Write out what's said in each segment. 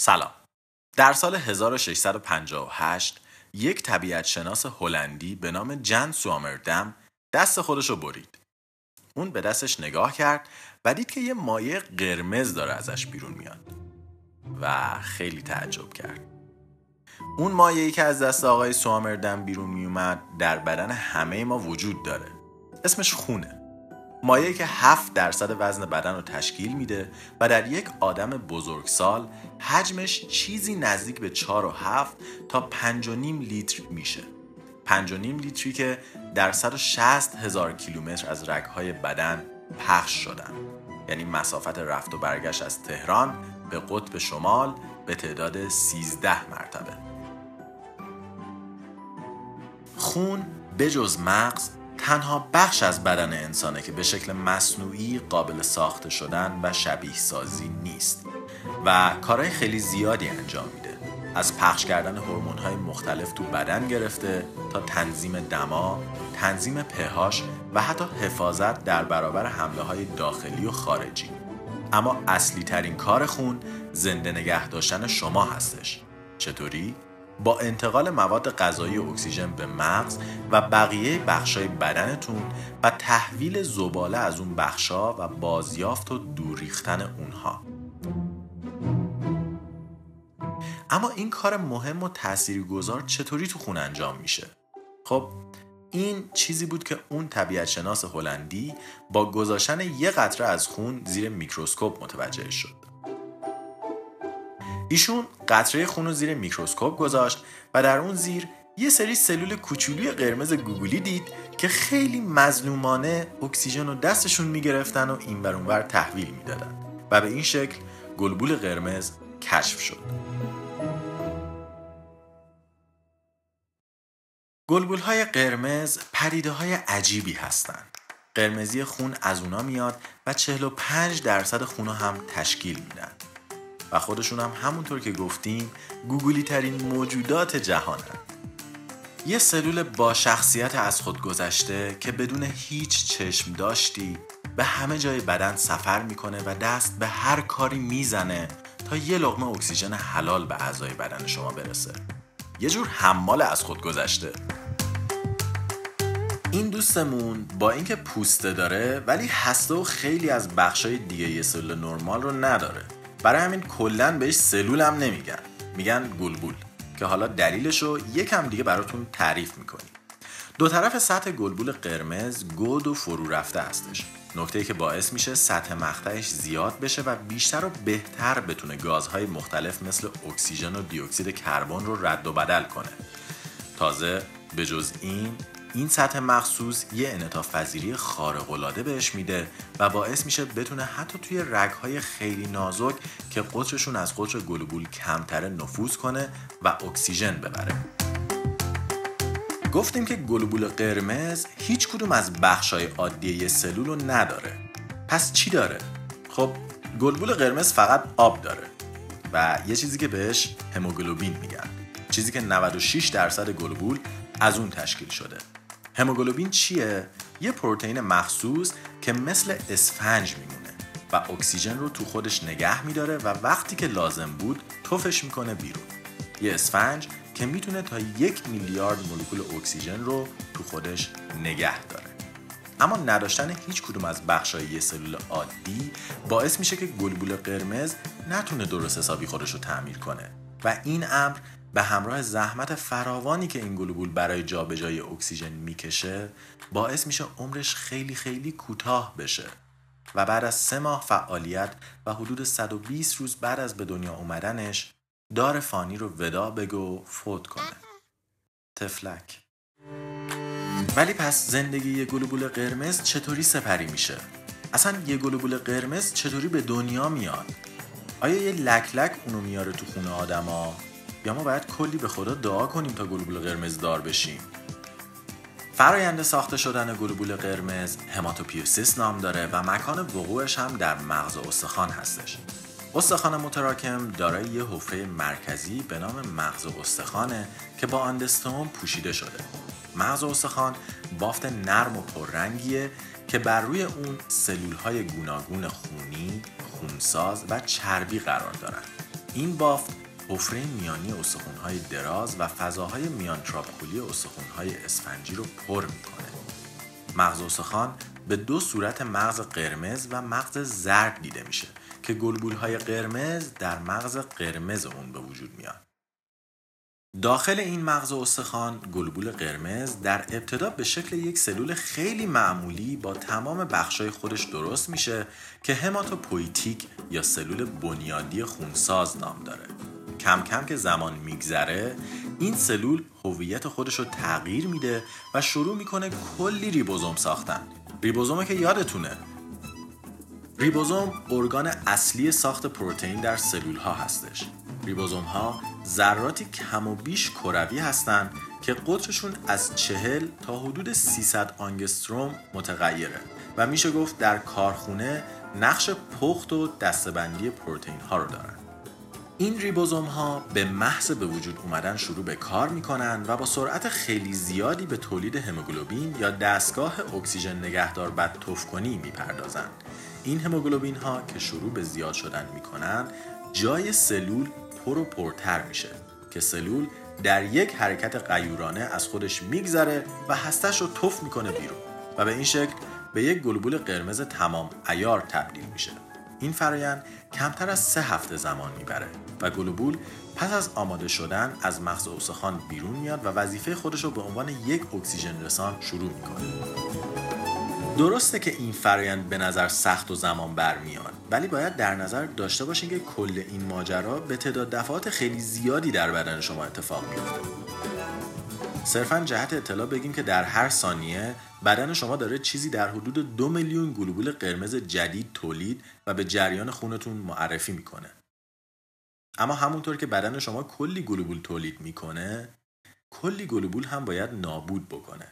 سلام. در سال 1658 یک طبیعت شناس هلندی به نام جن سوامردم دست خودش رو برید. اون به دستش نگاه کرد و دید که یه مایع قرمز داره ازش بیرون میاد و خیلی تعجب کرد. اون مایعی که از دست آقای سوامردم بیرون میومد در بدن همه ما وجود داره. اسمش خونه. مایعی که 7 درصد وزن بدن رو تشکیل میده و در یک آدم بزرگسال حجمش چیزی نزدیک به 4 و 7 تا 5 و نیم لیتر میشه. 5 و نیم لیتری که در 160 هزار کیلومتر از رگهای بدن پخش شدن. یعنی مسافت رفت و برگشت از تهران به قطب شمال به تعداد 13 مرتبه. خون بجز مغز تنها بخش از بدن انسانه که به شکل مصنوعی قابل ساخته شدن و شبیه سازی نیست و کارهای خیلی زیادی انجام میده. از پخش کردن های مختلف تو بدن گرفته تا تنظیم دما، تنظیم پهاش و حتی حفاظت در برابر حمله های داخلی و خارجی. اما اصلی ترین کار خون زنده نگه داشتن شما هستش. چطوری؟ با انتقال مواد غذایی اکسیژن به مغز و بقیه بخشای بدنتون و تحویل زباله از اون بخشا و بازیافت و دور ریختن اونها. اما این کار مهم و تاثیرگذار چطوری تو خون انجام میشه؟ خب این چیزی بود که اون طبیعت شناس هلندی با گذاشتن یه قطره از خون زیر میکروسکوپ متوجه شد. ایشون قطره خون رو زیر میکروسکوپ گذاشت و در اون زیر یه سری سلول کوچولوی قرمز گوگلی دید که خیلی مظلومانه اکسیژن رو دستشون می‌گرفتن و این ور اونور تحویل می‌دادن و به این شکل گلبول قرمز کشف شد گلبول های قرمز پریده های عجیبی هستند. قرمزی خون از اونا میاد و 45 درصد خون هم تشکیل میدن. و خودشون هم همونطور که گفتیم گوگلی ترین موجودات جهانن یه سلول با شخصیت از خود گذشته که بدون هیچ چشم داشتی به همه جای بدن سفر می‌کنه و دست به هر کاری می‌زنه تا یه لغمه اکسیژن حلال به اعضای بدن شما برسه. یه جور حمال از خود گذشته. این دوستمون با اینکه پوسته داره ولی هسته و خیلی از بخشای دیگه یه سلول نرمال رو نداره. برای همین کلا بهش سلول هم نمیگن. میگن گلبول که حالا دلیلش رو یکم دیگه براتون تعریف می‌کنیم. دو طرف سطح گلبول قرمز گود و فرو رفته هستش. نکته که باعث میشه سطح مقطعش زیاد بشه و بیشتر و بهتر بتونه گازهای مختلف مثل اکسیژن و دیوکسید کربن رو رد و بدل کنه. تازه به جز این این سطح مخصوص یه انعطاف پذیری خارق العاده بهش میده و باعث میشه بتونه حتی توی رگهای خیلی نازک که قطرشون از قطر گلوبول کمتره نفوذ کنه و اکسیژن ببره. گفتیم که گلوبول قرمز هیچ کدوم از بخشای عادی سلول رو نداره. پس چی داره؟ خب گلبول قرمز فقط آب داره و یه چیزی که بهش هموگلوبین میگن. چیزی که 96 درصد گلبول از اون تشکیل شده. هموگلوبین چیه؟ یه پروتئین مخصوص که مثل اسفنج میمونه و اکسیژن رو تو خودش نگه میداره و وقتی که لازم بود توفش می‌کنه بیرون. یه اسفنج که می‌تونه تا یک میلیارد مولکول اکسیژن رو تو خودش نگه داره. اما نداشتن هیچ کدوم از بخشای یه سلول عادی باعث میشه که گلبول قرمز نتونه درست حسابی خودش رو تعمیر کنه. و این امر به همراه زحمت فراوانی که این گلوبول برای جابجایی اکسیژن می‌کشه باعث میشه عمرش خیلی خیلی کوتاه بشه و بعد از سه ماه فعالیت و حدود 120 روز بعد از به دنیا اومدنش دار فانی رو ودا بگو فوت کنه تفلک ولی پس زندگی یه گلوبول قرمز چطوری سپری میشه؟ اصلا یه گلوبول قرمز چطوری به دنیا میاد؟ آیا یه لک لک اونو میاره تو خونه آدما یا ما باید کلی به خدا دعا کنیم تا گلوبول قرمز دار بشیم. فرایند ساخته شدن گلوبول قرمز هماتوپیوسیس نام داره و مکان وقوعش هم در مغز استخوان هستش. استخوان متراکم دارای یه حفره مرکزی به نام مغز استخوانه که با اندستوم پوشیده شده. مغز استخوان بافت نرم و پررنگیه که بر روی اون سلول های گوناگون خونی، خونساز و چربی قرار دارند این بافت حفره میانی استخونهای دراز و فضاهای میان تراپکولی استخونهای اسفنجی رو پر می‌کنه. مغز استخوان به دو صورت مغز قرمز و مغز زرد دیده میشه که گلبولهای قرمز در مغز قرمز اون به وجود میاد. داخل این مغز استخوان گلبول قرمز در ابتدا به شکل یک سلول خیلی معمولی با تمام بخشای خودش درست میشه که هماتوپویتیک یا سلول بنیادی خونساز نام داره. کم کم که زمان میگذره این سلول هویت خودش رو تغییر میده و شروع می‌کنه کلی ریبوزوم ساختن. ریبوزوم که یادتونه. ریبوزوم ارگان اصلی ساخت پروتئین در سلول ها هستش. ریبوزوم ها ذراتی کم و بیش کروی هستند که قطرشون از چهل تا حدود 300 آنگستروم متغیره و میشه گفت در کارخونه نقش پخت و دستبندی پروتئین ها رو دارن. این ریبوزوم ها به محض به وجود اومدن شروع به کار می‌کنن و با سرعت خیلی زیادی به تولید هموگلوبین یا دستگاه اکسیژن نگهدار بد کنی می‌پردازند این هموگلوبین ها که شروع به زیاد شدن می‌کنن جای سلول پر و پرتر میشه که سلول در یک حرکت قیورانه از خودش میگذره و هستش رو تف می‌کنه بیرون و به این شکل به یک گلبول قرمز تمام ایار تبدیل میشه. این فرایند کمتر از سه هفته زمان می‌بره و گلوبول پس از آماده شدن از مغز استخوان بیرون میاد و وظیفه خودش رو به عنوان یک اکسیژن رسان شروع می‌کنه. درسته که این فرایند به نظر سخت و زمان برمیان ولی باید در نظر داشته باشین که کل این ماجرا به تعداد دفعات خیلی زیادی در بدن شما اتفاق میفته صرفا جهت اطلاع بگیم که در هر ثانیه بدن شما داره چیزی در حدود دو میلیون گلوبول قرمز جدید تولید و به جریان خونتون معرفی می‌کنه. اما همونطور که بدن شما کلی گلوبول تولید می‌کنه کلی گلوبول هم باید نابود بکنه.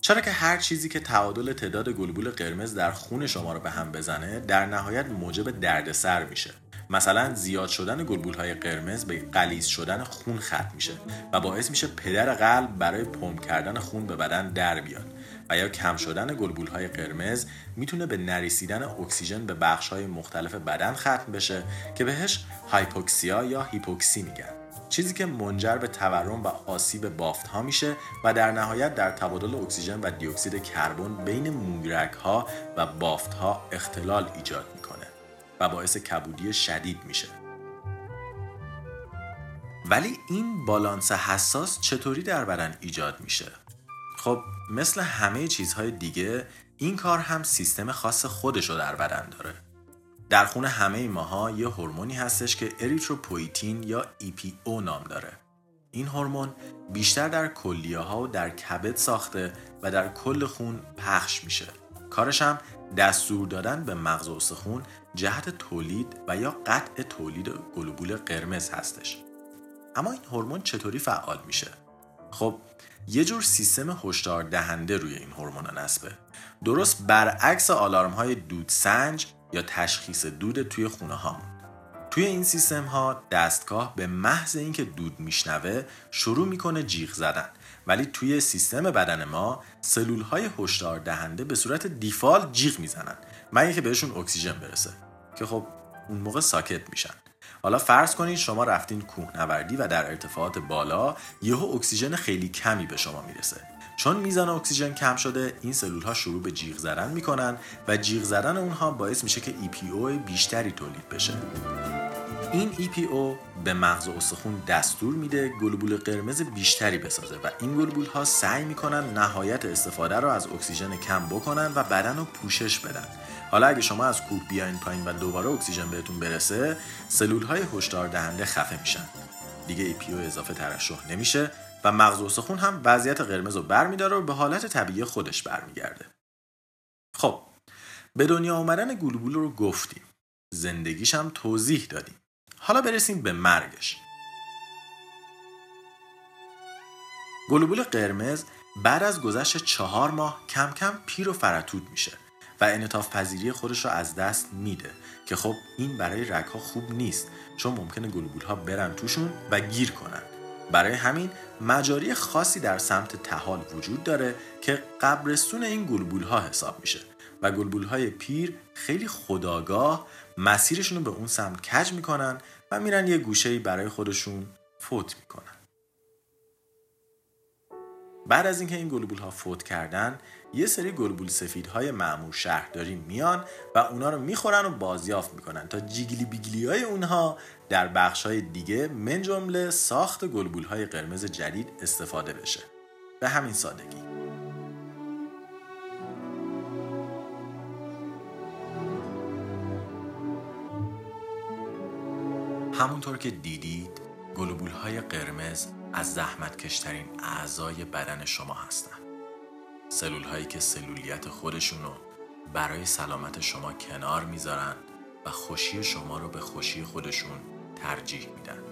چرا که هر چیزی که تعادل تعداد گلبول قرمز در خون شما رو به هم بزنه در نهایت موجب دردسر میشه. مثلا زیاد شدن گلبول های قرمز به قلیز شدن خون ختم میشه و باعث میشه پدر قلب برای پمپ کردن خون به بدن در بیاد و یا کم شدن گلبول های قرمز می‌تونه به نریسیدن اکسیژن به بخش های مختلف بدن ختم بشه که بهش هایپوکسیا یا هیپوکسی میگن. چیزی که منجر به تورم و آسیب بافت ها میشه و در نهایت در تبادل اکسیژن و دیوکسید کربن بین موگرک ها و بافت ها اختلال ایجاد می‌کنه. و باعث کبودی شدید میشه. ولی این بالانس حساس چطوری در بدن ایجاد میشه؟ خب مثل همه چیزهای دیگه این کار هم سیستم خاص خودش رو در بدن داره. در خون همه ماها یه هورمونی هستش که اریتروپویتین یا EPO نام داره. این هورمون بیشتر در کلیه ها و در کبد ساخته و در کل خون پخش میشه. کارش هم دستور دادن به مغز استخون جهت تولید و یا قطع تولید گلوبول قرمز هستش. اما این هورمون چطوری فعال میشه؟ خب یه جور سیستم هشدار دهنده روی این هورمون نصبه درست برعکس آلارم های دودسنج یا تشخیص دود توی خونه ها توی این سیستم ها دستگاه به محض اینکه دود میشنوه شروع می‌کنه جیغ زدن. ولی توی سیستم بدن ما سلول های هشدار دهنده به صورت دیفال جیغ می‌زنن. مگه که بهشون اکسیژن برسه. که خب اون موقع ساکت میشن. حالا فرض کنید شما رفتین کوهنوردی و در ارتفاعات بالا یهو اکسیژن خیلی کمی به شما می‌رسه. چون میزان اکسیژن کم شده این سلول ها شروع به جیغ زدن می‌کنن و جیغ زدن اونها باعث میشه که EPO بیشتری تولید بشه. این EPO به مغز استخون دستور میده گلبول قرمز بیشتری بسازه و این گلبول ها سعی می‌کنن نهایت استفاده رو از اکسیژن کم بکنن و بدن رو پوشش بدن. حالا اگه شما از کوه بیاین پایین و دوباره اکسیژن بهتون برسه سلول های هشدار دهنده خفه میشن. دیگه EPO اضافه ترشح نمیشه و مغز استخون هم وضعیت قرمز رو برمیداره و به حالت طبیعی خودش برمیگرده. خب به دنیا آمدن گلوبول رو گفتیم. زندگیش هم توضیح دادیم. حالا برسیم به مرگش. گلوبول قرمز بعد از گذشت چهار ماه کم کم پیر و فراتود میشه و انطاف پذیری خودش رو از دست میده که خب این برای رگ ها خوب نیست چون ممکنه گلوبول ها برن توشون و گیر کنن. برای همین مجاری خاصی در سمت تحال وجود داره که قبرستون این گلبول ها حساب میشه و گلبول های پیر خیلی خداگاه مسیرشون رو به اون سمت کج می‌کنن و میرن یه گوشه برای خودشون فوت می‌کنن. بعد از اینکه این گلبول ها فوت کردن یه سری گلبول سفید های معمور شهرداری میان و اونا رو می‌خورن و بازیافت می‌کنن تا جیگلی بیگلی های اونها در بخش های دیگه من جمله ساخت گلبول های قرمز جدید استفاده بشه. به همین سادگی. همونطور که دیدید گلوبول های قرمز از زحمت کشترین اعضای بدن شما هستند. سلول هایی که سلولیت خودشون رو برای سلامت شما کنار می‌ذارن و خوشی شما رو به خوشی خودشون ترجیح میدن.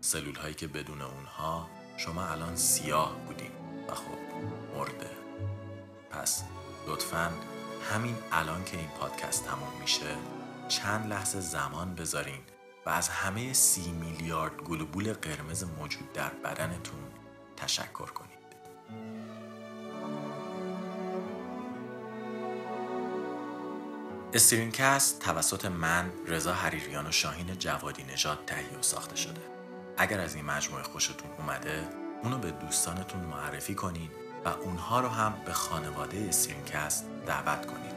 سلول هایی که بدون اونها شما الان سیاه بودین و خب مرده. پس لطفا همین الان که این پادکست تموم میشه چند لحظه زمان بذارین و از همه سی میلیارد گلوبول قرمز موجود در بدنتون تشکر کنید. استرینکست توسط من رضا حریریان و شاهین جوادی نژاد تهیه و ساخته شده. اگر از این مجموعه خوشتون اومده، اونو به دوستانتون معرفی کنید و اونها رو هم به خانواده استرینکست دعوت کنید.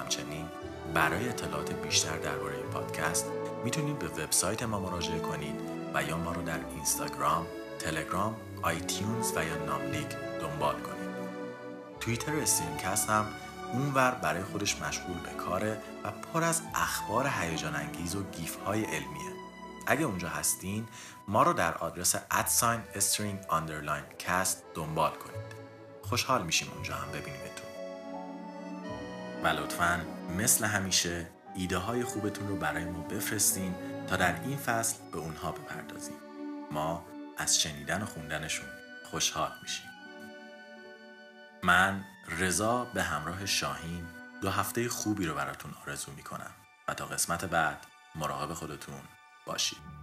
همچنین برای اطلاعات بیشتر درباره پادکست می‌تونید به وبسایت ما مراجعه کنید و یا ما رو در اینستاگرام، تلگرام، iTunes و یا ناملیک دنبال کنید. توییتر StringCast هم اونور برای خودش مشغول به کاره و پر از اخبار هیجان انگیز و گیف های علمیه. اگه اونجا هستین ما رو در آدرس at sign string underline cast دنبال کنید. خوشحال میشیم اونجا هم ببینیمتون. و لطفا مثل همیشه ایده های خوبتون رو برای ما بفرستین تا در این فصل به اونها بپردازیم. ما از شنیدن و خوندنشون خوشحال میشیم. من رضا به همراه شاهین دو هفته خوبی رو براتون آرزو می‌کنم و تا قسمت بعد مراقب خودتون باشید.